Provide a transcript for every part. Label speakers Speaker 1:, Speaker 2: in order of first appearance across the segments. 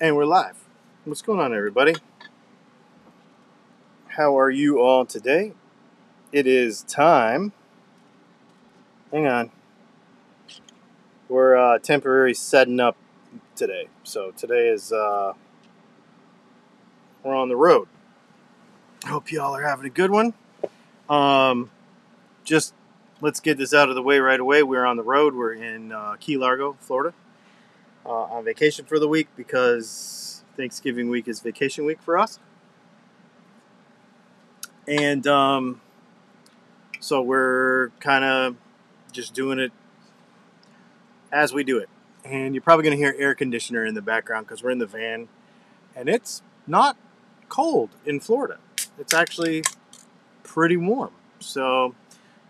Speaker 1: And we're live. What's going on, everybody? How are you all today? It is time. Hang on. We're uh, temporary setting up today. So today is uh, we're on the road. Hope y'all are having a good one. Um, just let's get this out of the way right away. We're on the road. We're in uh, Key Largo, Florida, uh, on vacation for the week because Thanksgiving week is vacation week for us. And um, so we're kind of just doing it as we do it. And you're probably going to hear air conditioner in the background because we're in the van. And it's not cold in Florida. It's actually pretty warm. So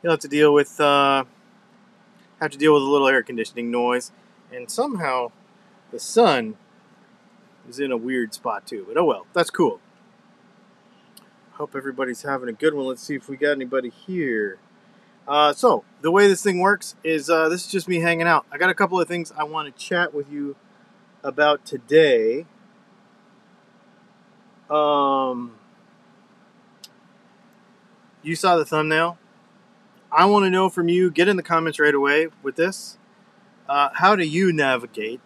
Speaker 1: you'll have to deal with uh, have to deal with a little air conditioning noise. And somehow the sun is in a weird spot too. But oh well, that's cool. Hope everybody's having a good one. Let's see if we got anybody here. Uh, so the way this thing works is uh, this is just me hanging out. I got a couple of things I want to chat with you about today. Um, you saw the thumbnail. I want to know from you. Get in the comments right away with this. Uh, how do you navigate?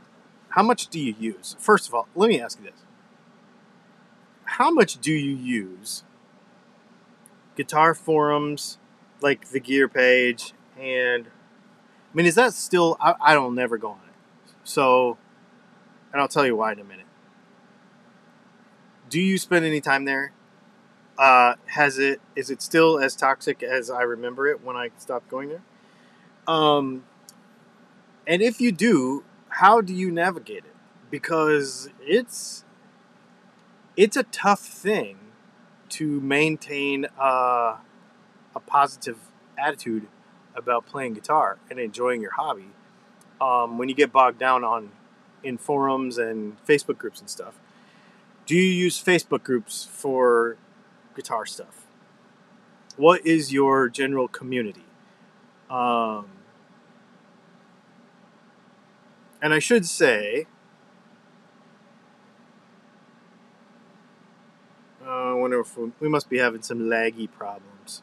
Speaker 1: How much do you use? First of all, let me ask you this: How much do you use guitar forums? like the gear page and I mean is that still I, I don't never go on it. So and I'll tell you why in a minute. Do you spend any time there? Uh, has it is it still as toxic as I remember it when I stopped going there? Um, and if you do, how do you navigate it? Because it's it's a tough thing to maintain uh, a positive attitude about playing guitar and enjoying your hobby um, when you get bogged down on in forums and Facebook groups and stuff. Do you use Facebook groups for guitar stuff? What is your general community? Um, and I should say, uh, I wonder if we, we must be having some laggy problems.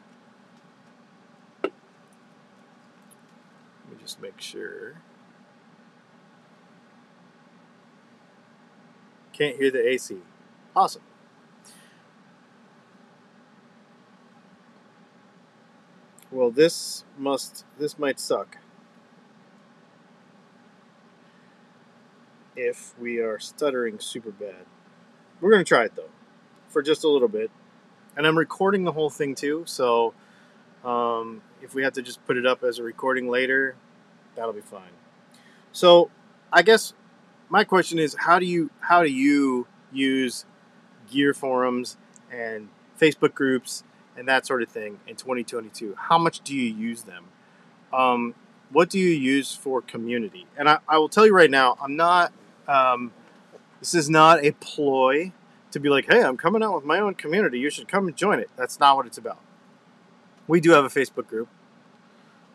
Speaker 1: Let me just make sure. Can't hear the AC. Awesome. Well, this must, this might suck. If we are stuttering super bad. We're going to try it though, for just a little bit. And I'm recording the whole thing too, so um, if we have to just put it up as a recording later, that'll be fine. So, I guess my question is, how do you how do you use gear forums and Facebook groups and that sort of thing in 2022? How much do you use them? Um, what do you use for community? And I, I will tell you right now, I'm not. Um, this is not a ploy to be like, hey, I'm coming out with my own community. You should come and join it. That's not what it's about. We do have a Facebook group.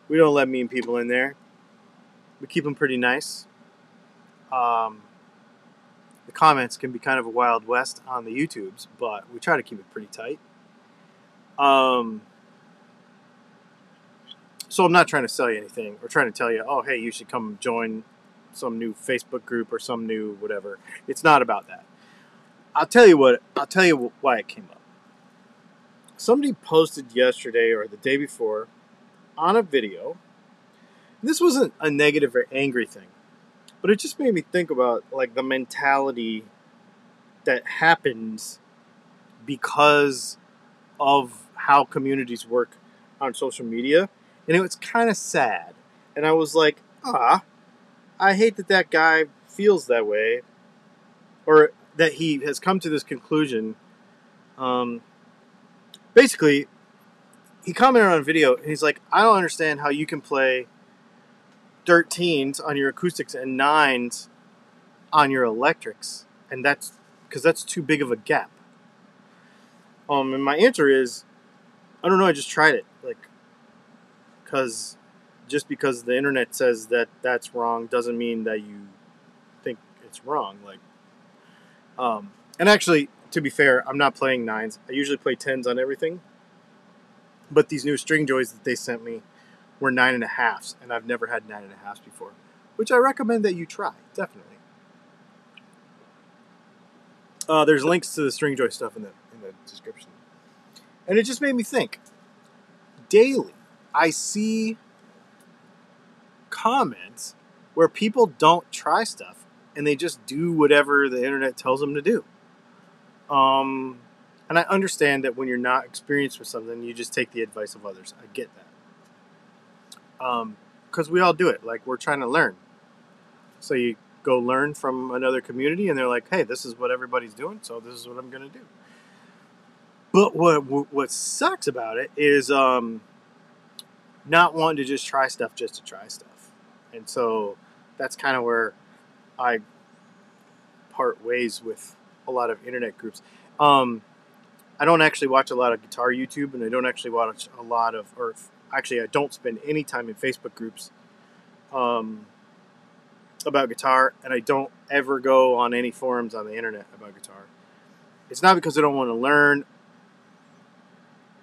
Speaker 1: We don't let mean people in there we keep them pretty nice. Um, the comments can be kind of a wild west on the YouTubes, but we try to keep it pretty tight. Um, so I'm not trying to sell you anything or trying to tell you, oh, hey, you should come join some new Facebook group or some new whatever. It's not about that. I'll tell you what. I'll tell you why it came up. Somebody posted yesterday or the day before on a video this wasn't a negative or angry thing, but it just made me think about like the mentality that happens because of how communities work on social media, and it was kind of sad. And I was like, ah, I hate that that guy feels that way, or that he has come to this conclusion. Um, basically, he commented on a video and he's like, I don't understand how you can play 13s on your acoustics and 9s on your electrics. And that's because that's too big of a gap. Um, and my answer is, I don't know. I just tried it, like, because just because the internet says that that's wrong doesn't mean that you think it's wrong. Like, Um, and actually, to be fair, I'm not playing nines. I usually play tens on everything. But these new Stringjoys that they sent me were nine and a halves, and I've never had nine and a halves before, which I recommend that you try, definitely. Uh, there's links to the Stringjoy stuff in the in the description, and it just made me think. Daily, I see comments where people don't try stuff and they just do whatever the internet tells them to do. Um, and I understand that when you're not experienced with something, you just take the advice of others. I get that. Um, because we all do it. Like we're trying to learn. So you go learn from another community, and they're like, "Hey, this is what everybody's doing, so this is what I'm gonna do." But what what sucks about it is um, not wanting to just try stuff just to try stuff, and so that's kind of where I part ways with a lot of internet groups. Um, I don't actually watch a lot of guitar YouTube, and I don't actually watch a lot of, or actually, I don't spend any time in Facebook groups um, about guitar, and I don't ever go on any forums on the internet about guitar. It's not because I don't want to learn,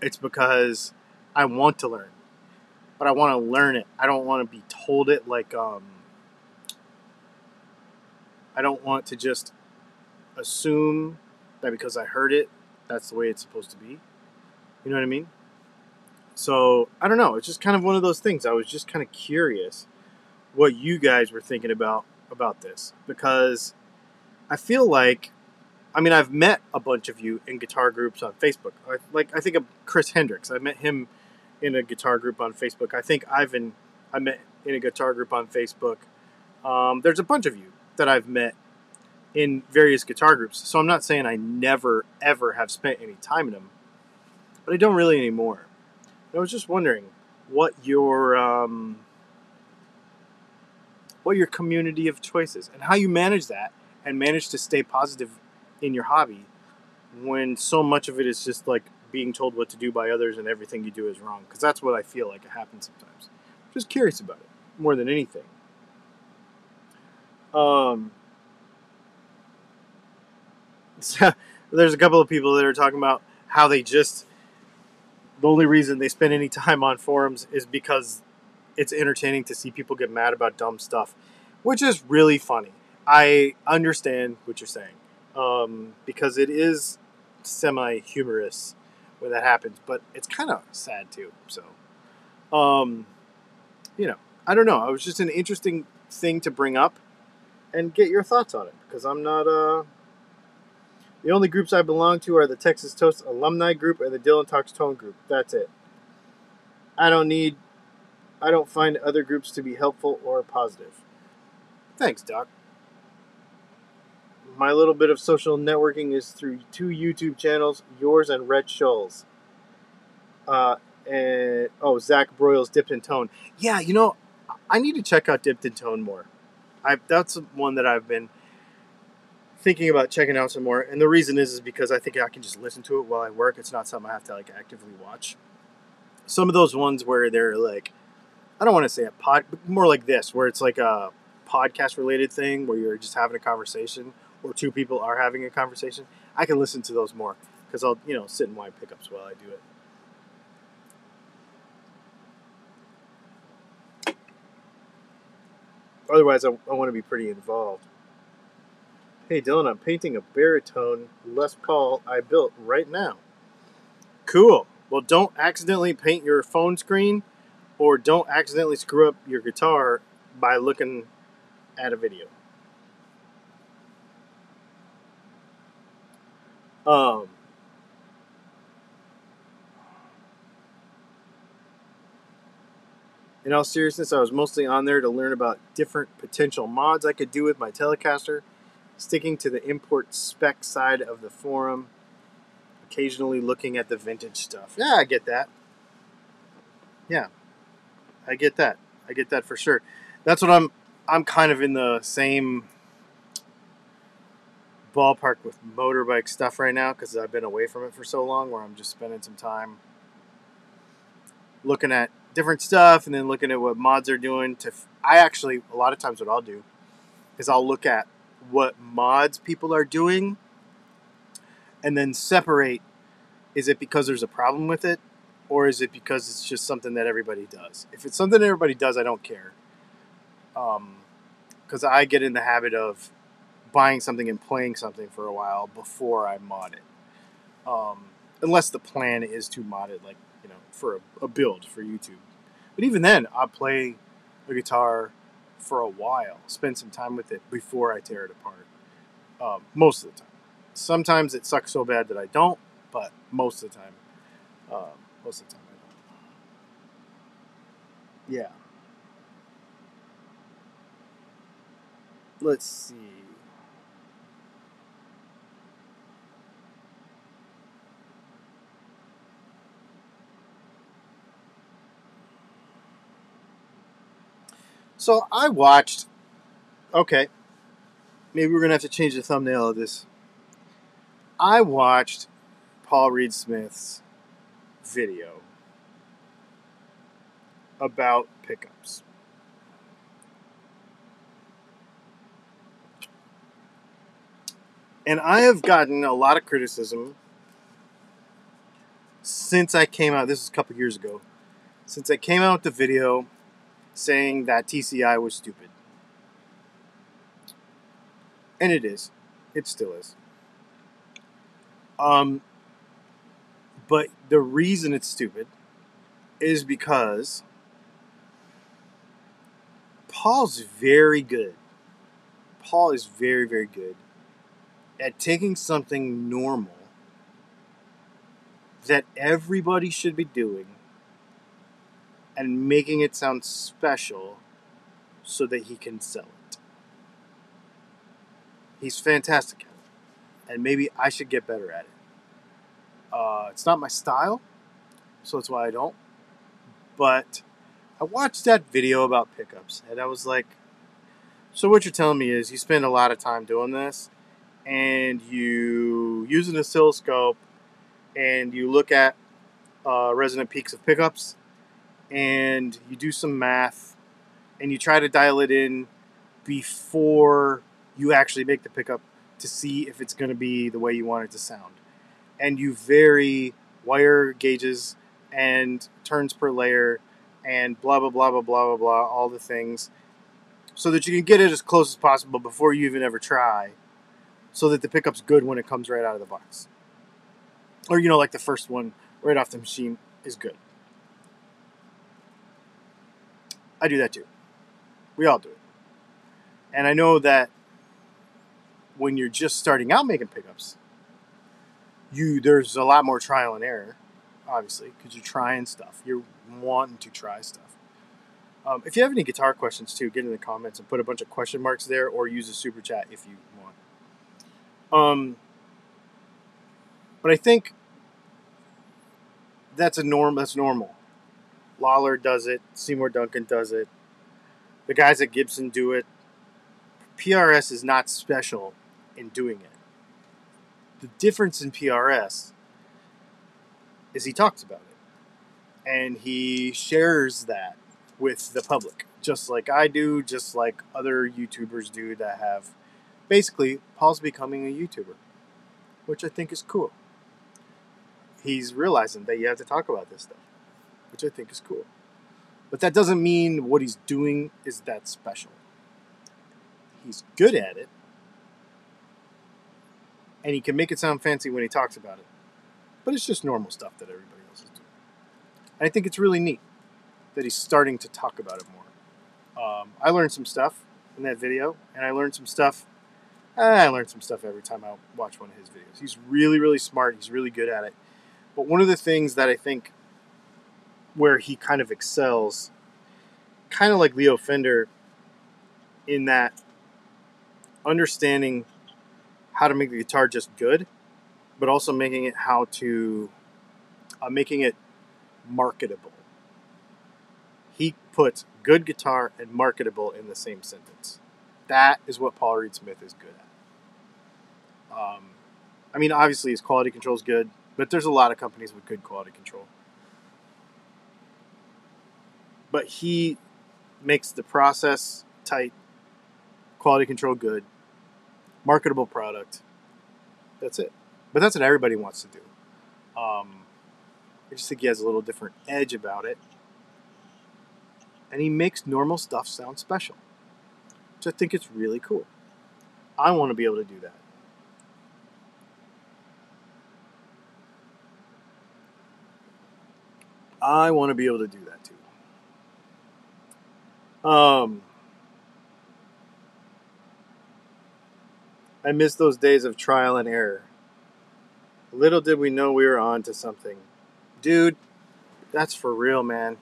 Speaker 1: it's because I want to learn, but I want to learn it. I don't want to be told it like, um, I don't want to just assume that because I heard it, that's the way it's supposed to be. You know what I mean? So, I don't know. It's just kind of one of those things. I was just kind of curious what you guys were thinking about about this because I feel like I mean, I've met a bunch of you in guitar groups on Facebook. Like I think of Chris Hendricks. I met him in a guitar group on Facebook. I think I've Ivan I met in a guitar group on Facebook. Um, there's a bunch of you that I've met in various guitar groups. So I'm not saying I never ever have spent any time in them, but I don't really anymore. I was just wondering what your um, what your community of choices and how you manage that and manage to stay positive in your hobby when so much of it is just like being told what to do by others and everything you do is wrong because that's what I feel like it happens sometimes. Just curious about it more than anything. Um, so there's a couple of people that are talking about how they just the only reason they spend any time on forums is because it's entertaining to see people get mad about dumb stuff, which is really funny. I understand what you're saying um, because it is semi humorous when that happens, but it's kind of sad too. So, um, you know, I don't know. It was just an interesting thing to bring up and get your thoughts on it because I'm not. Uh, the only groups I belong to are the Texas Toast Alumni Group and the Dylan Talks Tone Group. That's it. I don't need. I don't find other groups to be helpful or positive. Thanks, Doc. My little bit of social networking is through two YouTube channels, yours and Red Shoals. Uh, and oh, Zach Broyles Dipped in Tone. Yeah, you know, I need to check out Dipped in Tone more. I that's one that I've been thinking about checking out some more. And the reason is is because I think I can just listen to it while I work. It's not something I have to like actively watch. Some of those ones where they're like, I don't want to say a pod, more like this, where it's like a podcast related thing where you're just having a conversation or two people are having a conversation. I can listen to those more because I'll you know sit and wind pickups while I do it. Otherwise, I, I want to be pretty involved. Hey Dylan, I'm painting a baritone Les Paul I built right now. Cool. Well, don't accidentally paint your phone screen or don't accidentally screw up your guitar by looking at a video. Um, in all seriousness, I was mostly on there to learn about different potential mods I could do with my Telecaster sticking to the import spec side of the forum, occasionally looking at the vintage stuff. Yeah, I get that. Yeah, I get that. I get that for sure. That's what I'm. I'm kind of in the same ballpark with motorbike stuff right now because I've been away from it for so long. Where I'm just spending some time looking at different stuff and then looking at what mods are doing. To I actually a lot of times what I'll do is I'll look at what mods people are doing and then separate is it because there's a problem with it or is it because it's just something that everybody does? If it's something everybody does, I don't care. Um, because I get in the habit of buying something and playing something for a while before I mod it. Um, unless the plan is to mod it, like, you know, for a, a build for YouTube. But even then, I'll play a guitar for a while, spend some time with it before I tear it apart. Um, most of the time. Sometimes it sucks so bad that I don't, but most of the time, um, most of the time I don't. Yeah. Let's see. So I watched. Okay. Maybe we're to have to change the thumbnail of this. I watched Paul Reed Smith's video about pickups. And I have gotten a lot of criticism since I came out. This is a couple years ago. Since I came out with the video saying that TCI was stupid. And it is. It still is. Um, but the reason it's stupid is because Paul's very good. Paul is very, very good at taking something normal that everybody should be doing and making it sound special so that he can sell it. He's fantastic at it. And maybe I should get better at it. Uh, it's not my style, so that's why I don't. But I watched that video about pickups and I was like, so what you're telling me is you spend a lot of time doing this and you use an oscilloscope and you look at uh, resonant peaks of pickups and you do some math and you try to dial it in before you actually make the pickup to see if it's going to be the way you want it to sound. And you vary wire gauges and turns per layer and blah blah blah blah blah blah blah all the things so that you can get it as close as possible before you even ever try so that the pickup's good when it comes right out of the box. Or you know like the first one right off the machine is good. I do that too. We all do it. And I know that when you're just starting out making pickups, you there's a lot more trial and error, obviously, because you're trying stuff. You're wanting to try stuff. Um, if you have any guitar questions too, get in the comments and put a bunch of question marks there, or use a super chat if you want. Um, but I think that's a norm. That's normal. Lollar does it. Seymour Duncan does it. The guys at Gibson do it. PRS is not special in doing it. The difference in PRS is he talks about it and he shares that with the public, just like I do, just like other YouTubers do that have. Basically, Paul's becoming a YouTuber, which I think is cool. He's realizing that you have to talk about this stuff which I think is cool. But that doesn't mean what he's doing is that special. He's good at it, and he can make it sound fancy when he talks about it. But it's just normal stuff that everybody else is doing. And I think it's really neat that he's starting to talk about it more. Um, I learned some stuff in that video, and I learned some stuff. I learned some stuff every time I watch one of his videos. He's really, really smart. He's really good at it. But one of the things that I think where he kind of excels, kind of like Leo Fender, in that understanding how to make the guitar just good, but also making it how to uh, making it marketable. He puts good guitar and marketable in the same sentence. That is what Paul Reed Smith is good at. Um, I mean, obviously his quality control is good, but there's a lot of companies with good quality control but he makes the process tight, quality control good, marketable product. That's it. But that's what everybody wants to do. Um, I just think he has a little different edge about it. And he makes normal stuff sound special. Which I think it's really cool. I want to be able to do that. I want to be able to do that. Um, I miss those days of trial and error. Little did we know we were on to something. Dude, that's for real, man.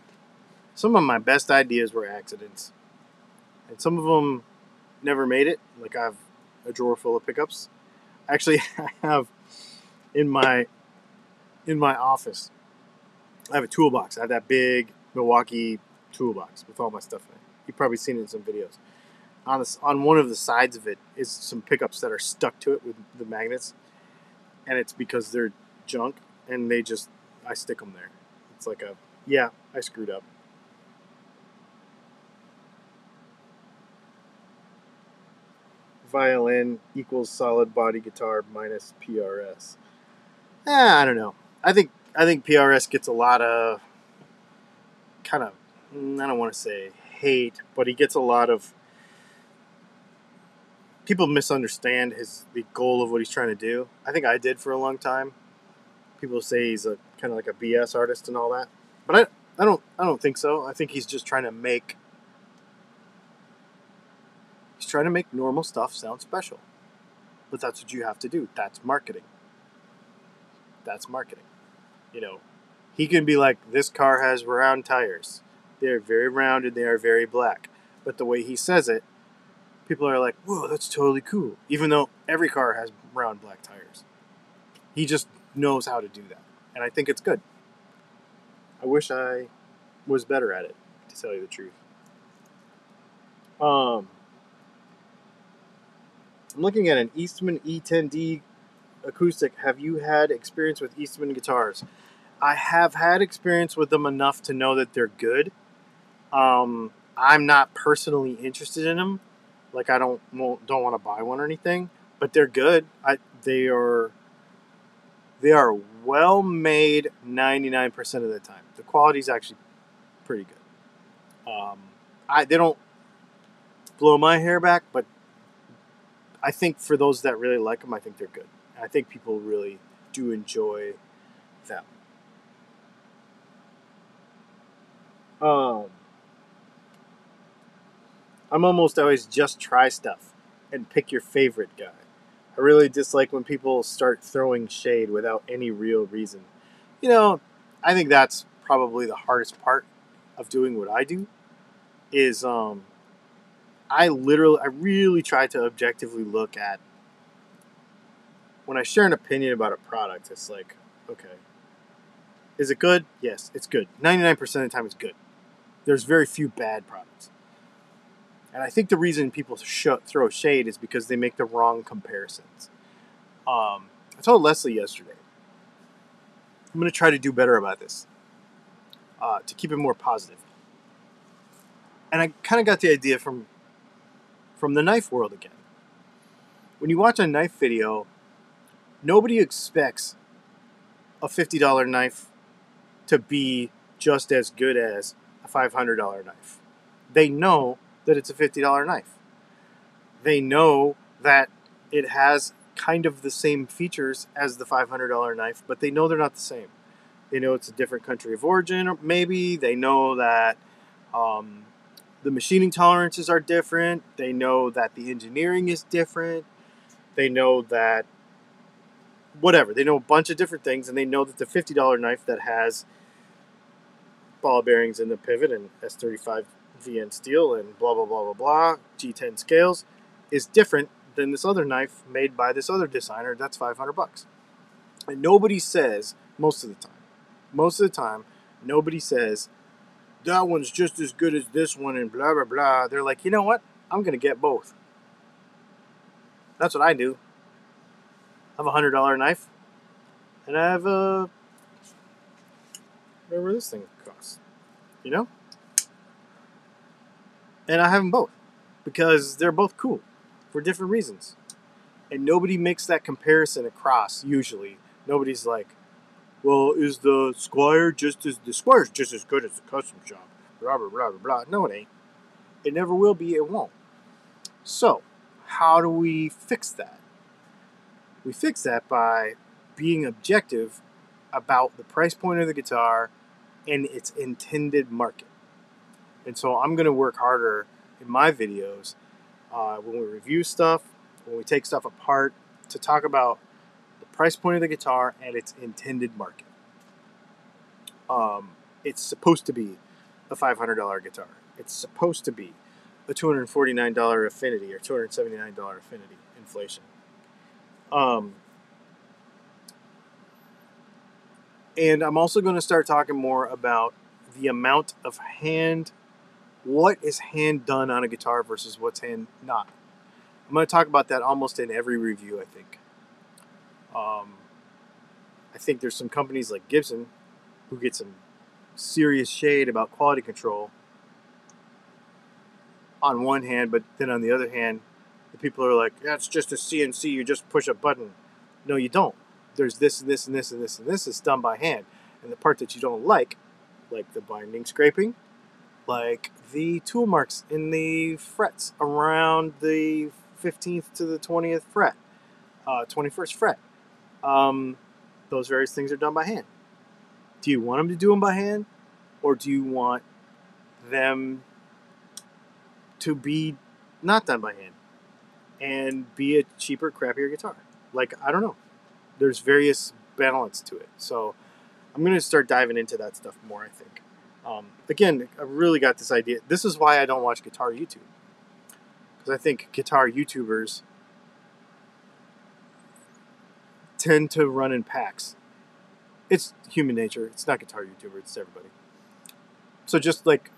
Speaker 1: Some of my best ideas were accidents. And some of them never made it. Like I have a drawer full of pickups. Actually, I have in my in my office. I have a toolbox. I have that big Milwaukee toolbox with all my stuff in it. You've probably seen it in some videos. On this, on one of the sides of it is some pickups that are stuck to it with the magnets, and it's because they're junk, and they just I stick them there. It's like a yeah, I screwed up. Violin equals solid body guitar minus PRS. Eh, I don't know. I think I think PRS gets a lot of kind of I don't want to say hate, but he gets a lot of people misunderstand his the goal of what he's trying to do. I think I did for a long time. People say he's a kind of like a BS artist and all that, but I I don't I don't think so. I think he's just trying to make he's trying to make normal stuff sound special. But that's what you have to do. That's marketing. That's marketing. You know, he can be like, this car has round tires. They are very round and they are very black. But the way he says it, people are like, whoa, that's totally cool. Even though every car has round black tires. He just knows how to do that. And I think it's good. I wish I was better at it, to tell you the truth. Um, I'm looking at an Eastman E10D acoustic. Have you had experience with Eastman guitars? I have had experience with them enough to know that they're good. Um, I'm not personally interested in them. Like I don't don't want to buy one or anything, but they're good. I they are they are well made 99% of the time. The quality is actually pretty good. Um, I they don't blow my hair back, but I think for those that really like them, I think they're good. I think people really do enjoy them. Um, I'm almost always just try stuff and pick your favorite guy. I really dislike when people start throwing shade without any real reason. You know, I think that's probably the hardest part of doing what I do is um I literally I really try to objectively look at when I share an opinion about a product, it's like, okay, is it good? Yes, it's good. 99% of the time, it's good. There's very few bad products. And I think the reason people sh- throw shade is because they make the wrong comparisons. Um, I told Leslie yesterday, I'm going to try to do better about this uh, to keep it more positive. And I kind of got the idea from from the knife world again. When you watch a knife video, nobody expects a $50 knife to be just as good as a $500 knife. They know that it's a $50 knife. They know that it has kind of the same features as the $500 knife, but they know they're not the same. They know it's a different country of origin, or maybe they know that um, the machining tolerances are different. They know that the engineering is different. They know that whatever. They know a bunch of different things, and they know that the fifty dollar knife that has ball bearings in the pivot and S thirty five VN steel and blah blah blah blah blah G ten scales is different than this other knife made by this other designer. That's five hundred bucks, and nobody says most of the time. Most of the time, nobody says that one's just as good as this one and blah blah blah. They're like, you know what? I'm gonna get both. That's what I do I have a hundred dollar knife, and I have a whatever this thing costs, you know. And I have them both because they're both cool for different reasons. And nobody makes that comparison across, usually. Nobody's like, well, is the Squier just as, the Squier's just as good as the custom shop? Blah, blah, blah, blah, blah. No, it ain't. It never will be, it won't. So, how do we fix that? We fix that by being objective about the price point of the guitar and its intended market. And so I'm going to work harder in my videos uh, when we review stuff, when we take stuff apart, to talk about the price point of the guitar and its intended market. Um, it's supposed to be a $500 guitar. It's supposed to be a $249 Affinity or $279 Affinity inflation. Um, and I'm also going to start talking more about the amount of hand, what is hand done on a guitar versus what's hand not. I'm going to talk about that almost in every review, I think. Um, I think there's some companies like Gibson who get some serious shade about quality control on one hand, but then on the other hand, the people are like, that's just a CNC, you just push a button. No, you don't. There's this and this and this and this and this is done by hand. And the part that you don't like, like the binding scraping, like the tool marks in the frets around the 15th to the 20th fret, uh, 21st fret, um, those various things are done by hand. Do you want them to do them by hand? Or do you want them to be not done by hand and be a cheaper, crappier guitar? Like, I don't know. There's various balance to it. So I'm to start diving into that stuff more, I think. Um, again, I really got this idea. This is why I don't watch guitar YouTube. Because I think guitar YouTubers tend to run in packs. It's human nature. It's not guitar YouTuber. It's everybody. So just like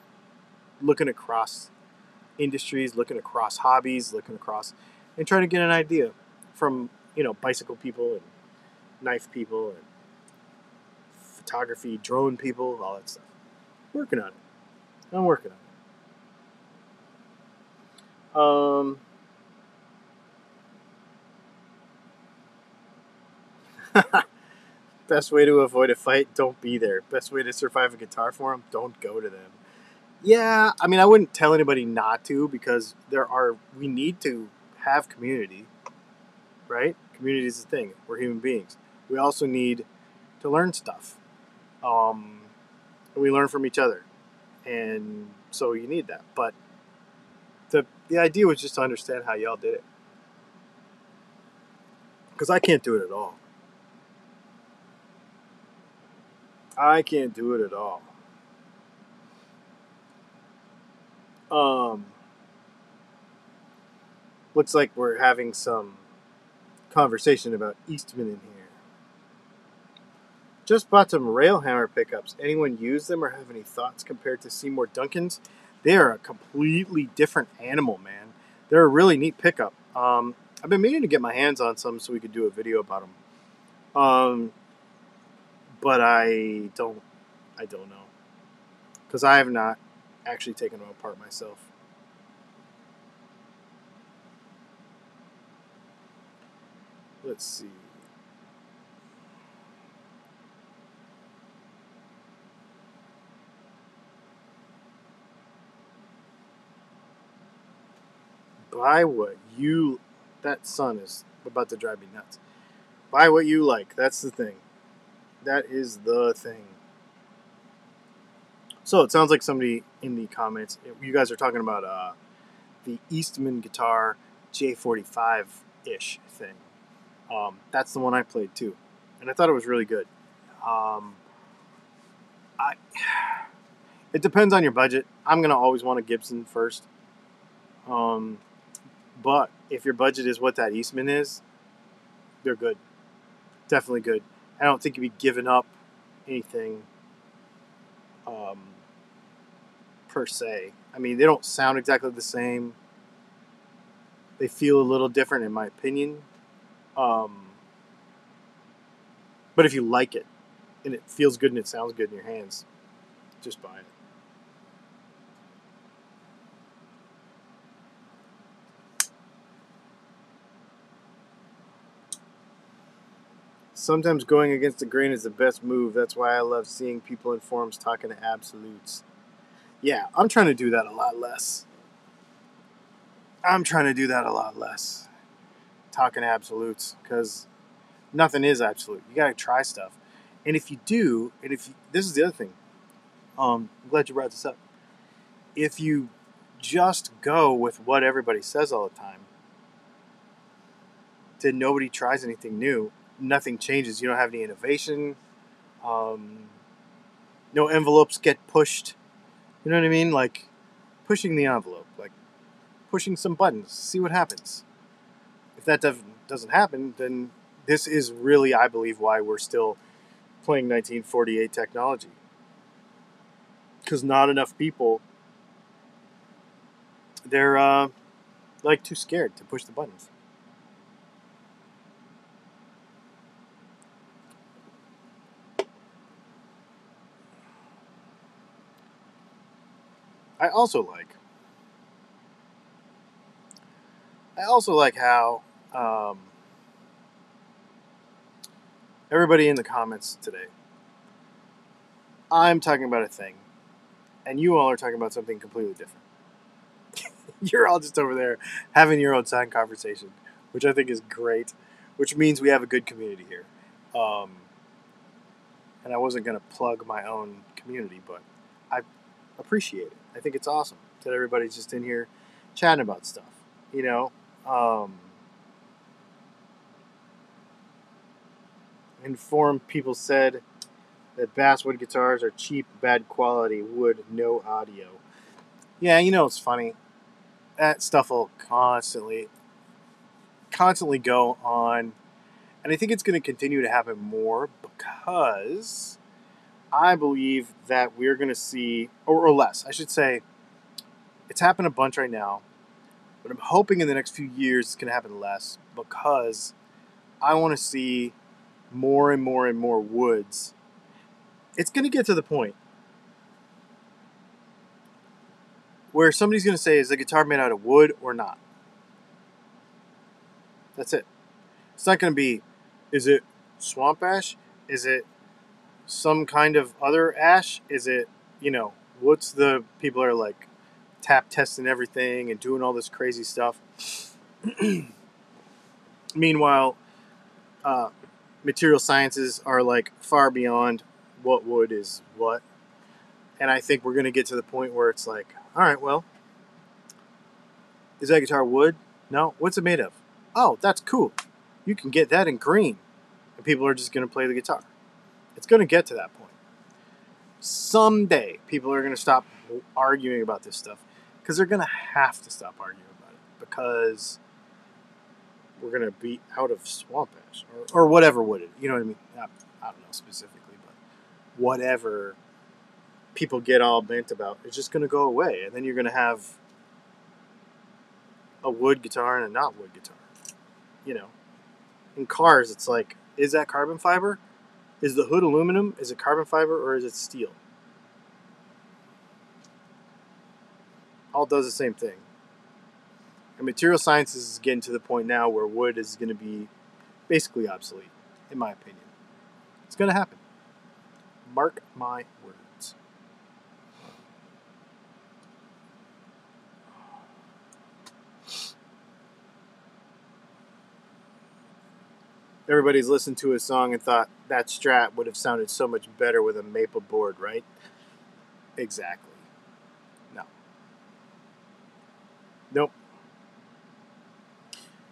Speaker 1: looking across industries, looking across hobbies, looking across, and trying to get an idea from you know bicycle people and knife people and photography, drone people, all that stuff. Working on it. I'm working on it. Um. Best way to avoid a fight, don't be there. Best way to survive a guitar forum, don't go to them. Yeah, I mean, I wouldn't tell anybody not to because there are, we need to have community, right? Community is a thing. We're human beings. We also need to learn stuff. Um, we learn from each other. And so you need that. But the, the idea was just to understand how y'all did it. Because I can't do it at all. I can't do it at all. Um, looks like we're having some conversation about Eastman in here. Just bought some Railhammer pickups. Anyone use them or have any thoughts compared to Seymour Duncan's? They are a completely different animal, man. They're a really neat pickup. Um, I've been meaning to get my hands on some so we could do a video about them. Um, but I don't, I don't know, because I have not actually taken them apart myself. Let's see. Buy what you. That sun is about to drive me nuts. Buy what you like. That's the thing. That is the thing. So it sounds like somebody in the comments, you guys are talking about uh, the Eastman guitar J45 ish thing. Um, that's the one I played too, and I thought it was really good. Um, I it depends on your budget. I'm gonna always want a Gibson first. Um, but if your budget is what that Eastman is, they're good. Definitely good. I don't think you'd be giving up anything um, per se. I mean, they don't sound exactly the same. They feel a little different, in my opinion. Um, but if you like it and it feels good and it sounds good in your hands, just buy it. Sometimes going against the grain is the best move. That's why I love seeing people in forums talking to absolutes. Yeah, I'm trying to do that a lot less. I'm trying to do that a lot less. Talking absolutes because nothing is absolute. You got to try stuff. And if you do, and if you, this is the other thing, um, I'm glad you brought this up. If you just go with what everybody says all the time, then nobody tries anything new. Nothing changes. You don't have any innovation. Um, no envelopes get pushed. You know what I mean? Like pushing the envelope, like pushing some buttons, see what happens. If that doesn't happen, then this is really, I believe, why we're still playing 1948 technology. Because not enough people, they're uh, like too scared to push the buttons. I also like. I also like how um, everybody in the comments today. I'm talking about a thing, and you all are talking about something completely different. You're all just over there having your own side conversation, which I think is great, which means we have a good community here. Um, and I wasn't going to plug my own community, but I appreciate it. I think it's awesome that everybody's just in here chatting about stuff. You know, um, informed people said that basswood guitars are cheap, bad quality wood, no audio. Yeah, you know it's funny. That stuff will constantly, constantly go on, and I think it's going to continue to happen more because I believe that we're going to see, or, or less, I should say, it's happened a bunch right now, but I'm hoping in the next few years it's going to happen less because I want to see more and more and more woods. It's going to get to the point where somebody's going to say, is the guitar made out of wood or not? That's it. It's not going to be, is it swamp ash? Is it some kind of other ash? Is it, you know, what's the people are like tap testing everything and doing all this crazy stuff? Meanwhile, uh, material sciences are like far beyond what wood is what. And I think we're going to get to the point where it's like, all right, well, is that guitar wood? No. What's it made of? Oh, that's cool. You can get that in green. And people are just going to play the guitar. It's going to get to that point. Someday, people are going to stop arguing about this stuff because they're going to have to stop arguing about it because we're going to be out of swamp ash or, or whatever would it, you know what I mean? I, I don't know specifically, but whatever people get all bent about is just going to go away. And then you're going to have a wood guitar and a not wood guitar. You know, in cars, it's like, is that carbon fiber? Is the hood aluminum? Is it carbon fiber or is it steel? All does the same thing. And material sciences is getting to the point now where wood is going to be basically obsolete, in my opinion. It's going to happen. Mark my everybody's listened to a song and thought that strat would have sounded so much better with a maple board, right? Exactly. No. Nope.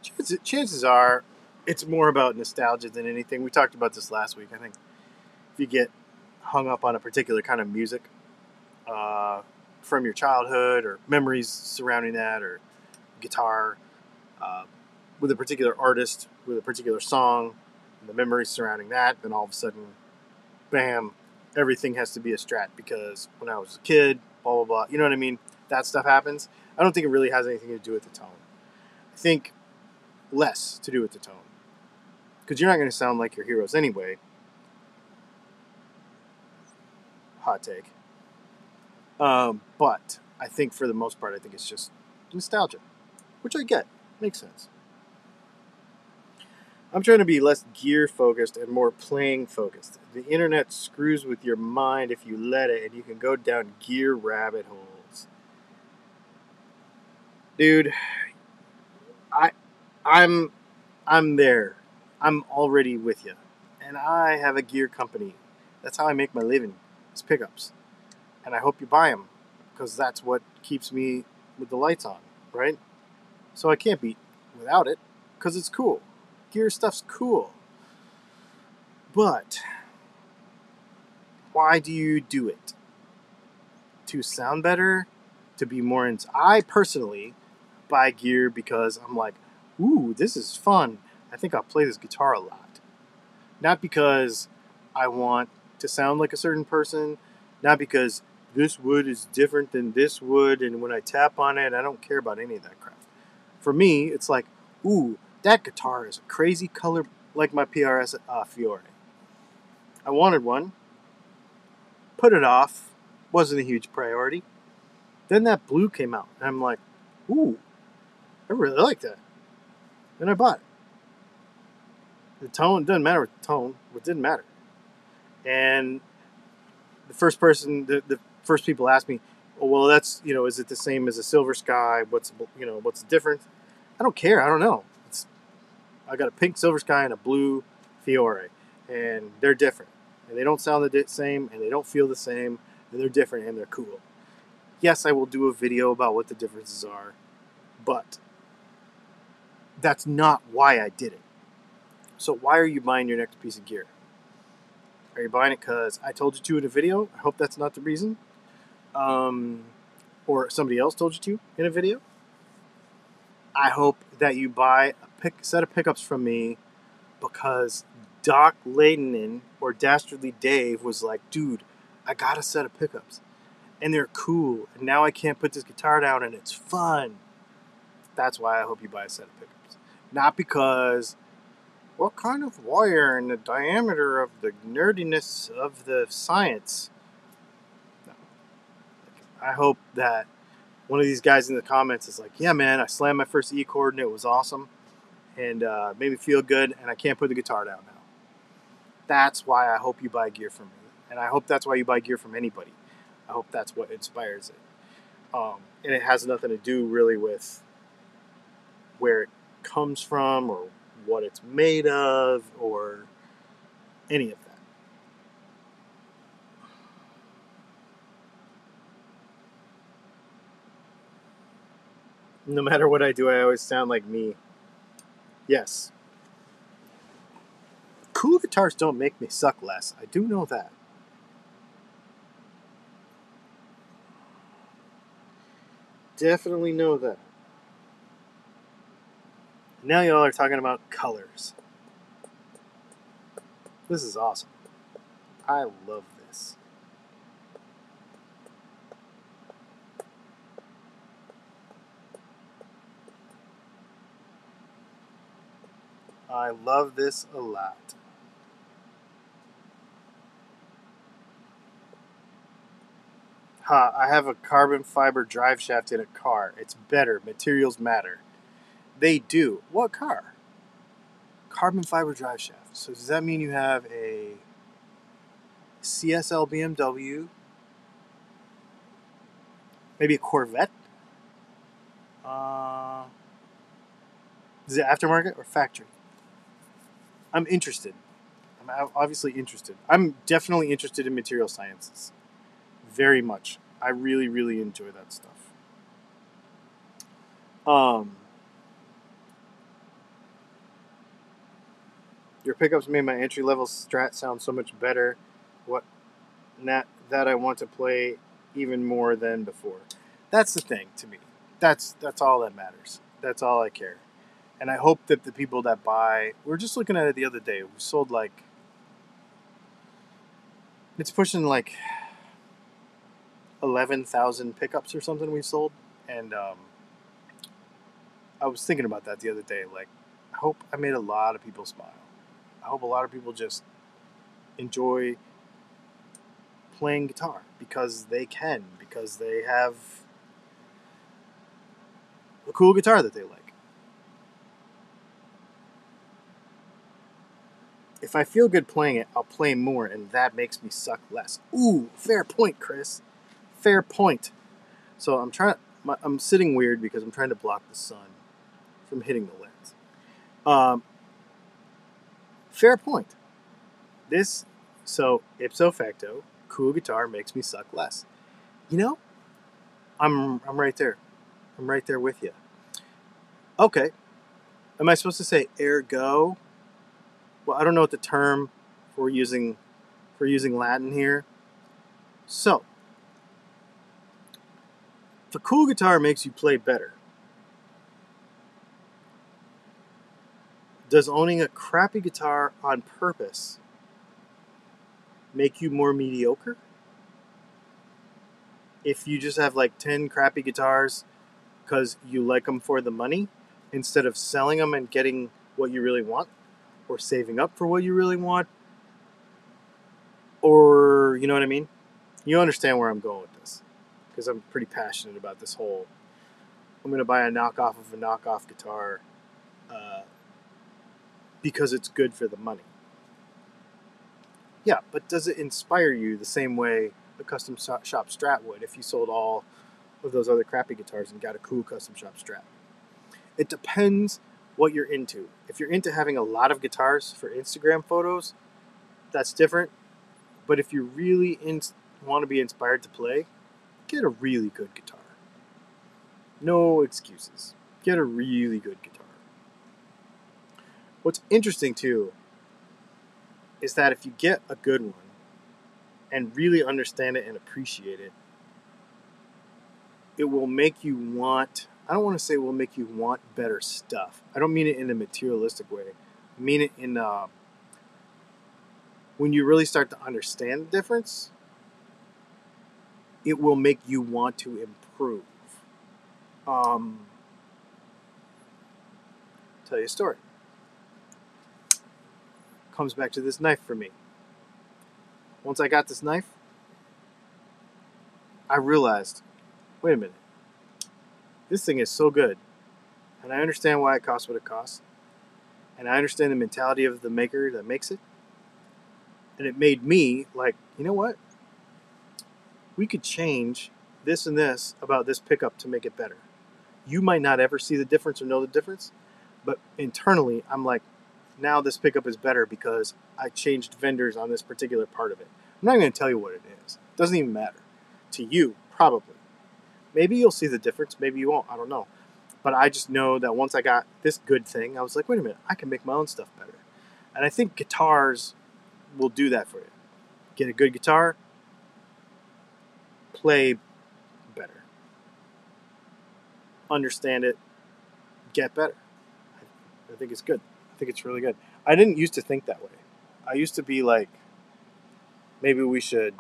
Speaker 1: Chances, chances are it's more about nostalgia than anything. We talked about this last week. I think if you get hung up on a particular kind of music uh, from your childhood or memories surrounding that or guitar, uh, with a particular artist, with a particular song, and the memories surrounding that, then all of a sudden, bam, everything has to be a strat because when I was a kid, blah, blah, blah. You know what I mean? That stuff happens. I don't think it really has anything to do with the tone. I think less to do with the tone. Because you're not going to sound like your heroes anyway. Hot take. Um, but I think for the most part, I think it's just nostalgia, which I get. Makes sense. I'm trying to be less gear focused and more playing focused. The internet screws with your mind if you let it, and you can go down gear rabbit holes. Dude, I, I'm, I'm there. I'm already with you, and I have a gear company. That's how I make my living. It's pickups, and I hope you buy them, because that's what keeps me with the lights on, right? So I can't be without it, because it's cool gear stuff's cool. But why do you do it? To sound better? To be more into I personally buy gear because I'm like, ooh, this is fun. I think I'll play this guitar a lot. Not because I want to sound like a certain person, not because this wood is different than this wood, and when I tap on it, I don't care about any of that crap. For me, it's like, ooh, that guitar is a crazy color like my PRS uh, Fiore. I wanted one, put it off, wasn't a huge priority. Then that blue came out, and I'm like, ooh, I really like that. Then I bought it. The tone doesn't matter with the tone, it didn't matter. And the first person, the, the first people asked me, oh, well, that's, you know, is it the same as a Silver Sky? What's, you know, what's the difference? I don't care. I don't know. I got a pink Silver Sky and a blue Fiore, and they're different. And they don't sound the same, and they don't feel the same, and they're different, and they're cool. Yes, I will do a video about what the differences are, but that's not why I did it. So why are you buying your next piece of gear? Are you buying it because I told you to in a video? I hope that's not the reason. Um, or somebody else told you to in a video. I hope that you buy a pick, set of pickups from me because Doc Layden or Dastardly Dave was like, dude, I got a set of pickups. And they're cool. And now I can't put this guitar down and it's fun. That's why I hope you buy a set of pickups. Not because what kind of wire and the diameter of the nerdiness of the science. No. I hope that one of these guys in the comments is like, yeah, man, I slammed my first E chord and it was awesome and uh, made me feel good, and I can't put the guitar down now. That's why I hope you buy gear from me, and I hope that's why you buy gear from anybody. I hope that's what inspires it. Um, and it has nothing to do really with where it comes from or what it's made of or any of that. no matter what I do, I always sound like me. Yes. Cool guitars don't make me suck less. I do know that. Definitely know that. Now y'all are talking about colors. This is awesome. I love this. I love this a lot. Ha, I have a carbon fiber drive shaft in a car. It's better. Materials matter. They do. What car? Carbon fiber drive shaft. So does that mean you have a CSL BMW? Maybe a Corvette? Uh, is it aftermarket or factory? I'm interested. I'm obviously interested. I'm definitely interested in material sciences. Very much. I really, really enjoy that stuff. Um, your pickups made my entry level strat sound so much better. What that that I want to play even more than before. That's the thing to me. That's that's all that matters. That's all I care and I hope that the people that buy, we are just looking at it the other day. We sold like, it's pushing like eleven thousand pickups or something. We sold, and um, I was thinking about that the other day. Like, I hope I made a lot of people smile. I hope a lot of people just enjoy playing guitar because they can, because they have a cool guitar that they like. If I feel good playing it, I'll play more, and that makes me suck less. Ooh, fair point, Chris. Fair point. So I'm trying. My, I'm sitting weird because I'm trying to block the sun from hitting the lens. Um, fair point. This, so ipso facto, cool guitar makes me suck less. You know, I'm I'm right there. I'm right there with you. Okay. Am I supposed to say ergo? Well, I don't know what the term for using for using Latin here. So, the cool guitar makes you play better, does owning a crappy guitar on purpose make you more mediocre? If you just have like 10 crappy guitars because you like them for the money instead of selling them and getting what you really want or saving up for what you really want or you know what I mean? You understand where I'm going with this because I'm pretty passionate about this whole I'm to buy a knockoff of a knockoff guitar uh, because it's good for the money. Yeah, but does it inspire you the same way a custom shop Strat would if you sold all of those other crappy guitars and got a cool custom shop Strat? It depends what you're into. If you're into having a lot of guitars for Instagram photos, that's different. But if you really in, want to be inspired to play, get a really good guitar. No excuses. Get a really good guitar. What's interesting too is that if you get a good one and really understand it and appreciate it, it will make you want, I don't want to say will make you want better stuff. I don't mean it in a materialistic way. I mean it in uh, when you really start to understand the difference, it will make you want to improve. Um, tell you a story comes back to this knife for me. Once I got this knife, I realized wait a minute, this thing is so good. And I understand why it costs what it costs. And I understand the mentality of the maker that makes it. And it made me like, you know what? We could change this and this about this pickup to make it better. You might not ever see the difference or know the difference, but internally, I'm like, now this pickup is better because I changed vendors on this particular part of it. I'm not going to tell you what it is. It doesn't even matter. To you, probably. Maybe you'll see the difference, maybe you won't. I don't know. But I just know that once I got this good thing, I was like, wait a minute, I can make my own stuff better. And I think guitars will do that for you. Get a good guitar, play better, understand it, get better. I think it's good I think it's really good. I didn't used to think that way. I used to be like, maybe we should.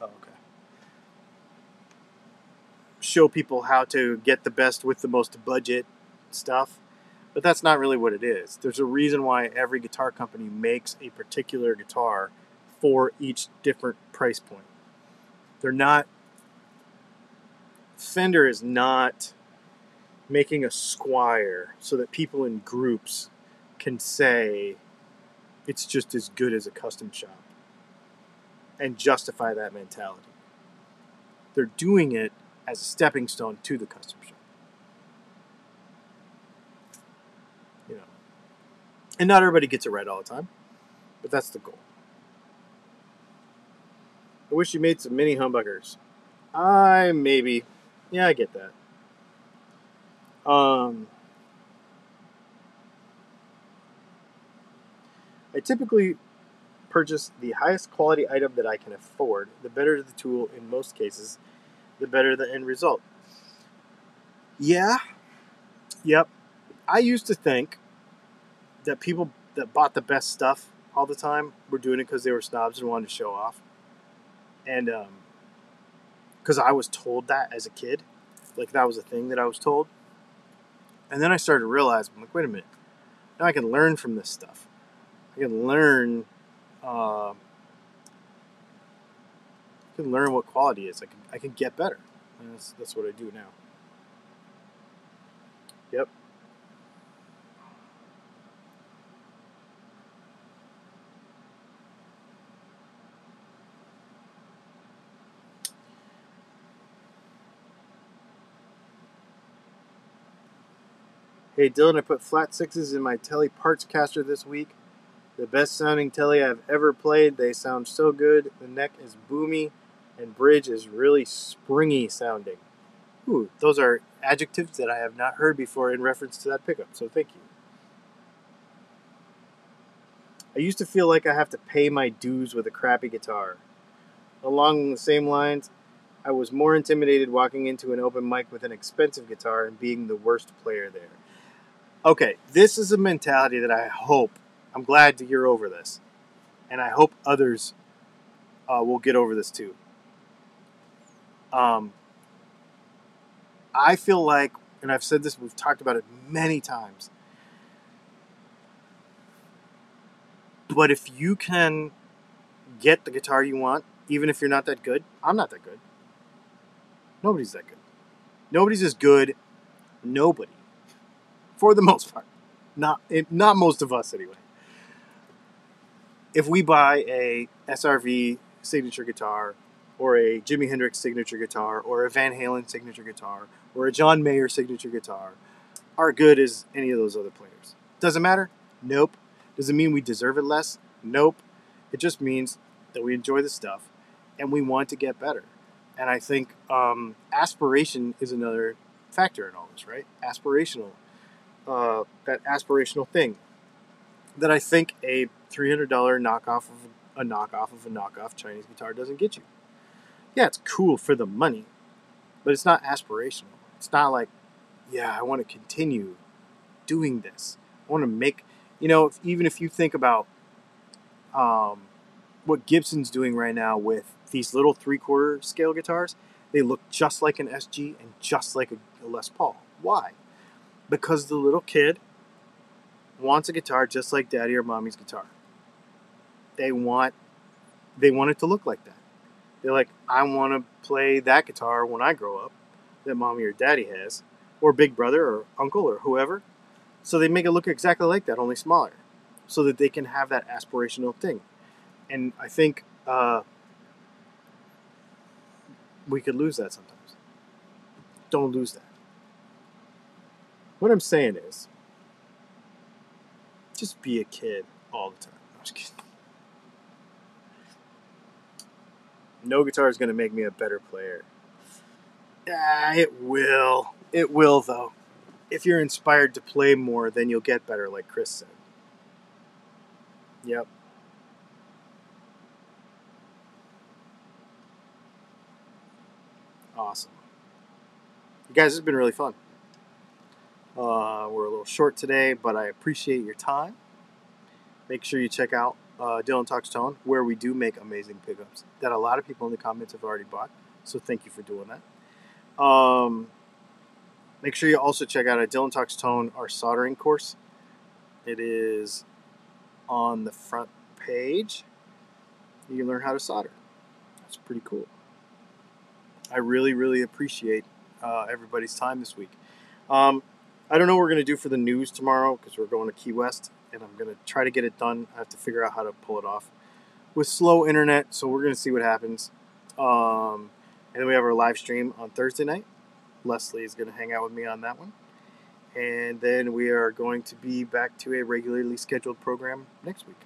Speaker 1: Oh, okay. Show people how to get the best with the most budget stuff. But that's not really what it is. There's a reason why every guitar company makes a particular guitar for each different price point. They're not. Fender is not making a Squier so that people in groups can say it's just as good as a custom shop and justify that mentality. They're doing it as a stepping stone to the custom shop. You know. And not everybody gets it right all the time, but that's the goal. I wish you made some mini humbuckers. I maybe. Yeah, I get that. Um, I typically purchase the highest quality item that I can afford. The better the tool in most cases, the better the end result. Yeah, yep. I used to think that people that bought the best stuff all the time were doing it because they were snobs and wanted to show off. And um because um, I was told that as a kid, like that was a thing that I was told. And then I started to realize, I'm like, wait a minute, now I can learn from this stuff. I can learn. Uh, can learn what quality is. I can, I can get better. And that's, that's what I do now. Yep. Hey Dylan, I put flat sixes in my Telly parts caster this week. The best sounding Telly I've ever played. They sound so good. The neck is boomy and bridge is really springy sounding. Ooh, those are adjectives that I have not heard before in reference to that pickup. So thank you. I used to feel like I have to pay my dues with a crappy guitar. Along the same lines, I was more intimidated walking into an open mic with an expensive guitar and being the worst player there. Okay, this is a mentality that I hope, I'm glad to hear over this, and I hope others uh, will get over this too. Um, I feel like, and I've said this, we've talked about it many times But if you can get the guitar you want, even if you're not that good, I'm not that good. Nobody's that good. Nobody's as good. Nobody, for the most part, not not most of us anyway. If we buy a SRV signature guitar, or a Jimi Hendrix signature guitar, or a Van Halen signature guitar, or a John Mayer signature guitar, are good as any of those other players. Doesn't matter. Nope. Does it mean we deserve it less? Nope. It just means that we enjoy the stuff and we want to get better. And I think um, aspiration is another factor in all this, right? Aspirational, uh, that aspirational thing that I think a $300 knockoff of a knockoff of a knockoff Chinese guitar doesn't get you. Yeah, it's cool for the money, but it's not aspirational. It's not like, yeah, I want to continue doing this. I want to make you know, if, even if you think about um, what Gibson's doing right now with these little three quarter scale guitars, they look just like an SG and just like a, a Les Paul. Why? Because the little kid wants a guitar just like daddy or mommy's guitar. They want they want it to look like that. They're like, I want to play that guitar when I grow up that mommy or daddy has, or big brother or uncle or whoever. So they make it look exactly like that, only smaller, so that they can have that aspirational thing. And I think uh, we could lose that sometimes. Don't lose that. What I'm saying is, just be a kid all the time. I'm just kidding. No guitar is going to make me a better player. Ah, it will. It will, though if you're inspired to play more, then you'll get better, like Chris said. Yep. Awesome. You guys, has been really fun. Uh, we're a little short today, but I appreciate your time. Make sure you check out uh, Dylan Talks Tone, where we do make amazing pickups that a lot of people in the comments have already bought. So thank you for doing that. Um, Make sure you also check out at Dylan Talks Tone our soldering course. It is on the front page. You can learn how to solder. That's pretty cool. I really, really appreciate uh, everybody's time this week. Um, I don't know what we're going to do for the news tomorrow because we're going to Key West and I'm to try to get it done. I have to figure out how to pull it off with slow internet, so we're to see what happens. Um, and then we have our live stream on Thursday night. Leslie is to hang out with me on that one. And then we are going to be back to a regularly scheduled program next week.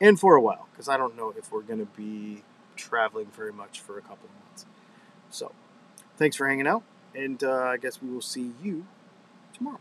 Speaker 1: And for a while, because I don't know if we're to be traveling very much for a couple of months. So, thanks for hanging out, and uh, I guess we will see you tomorrow.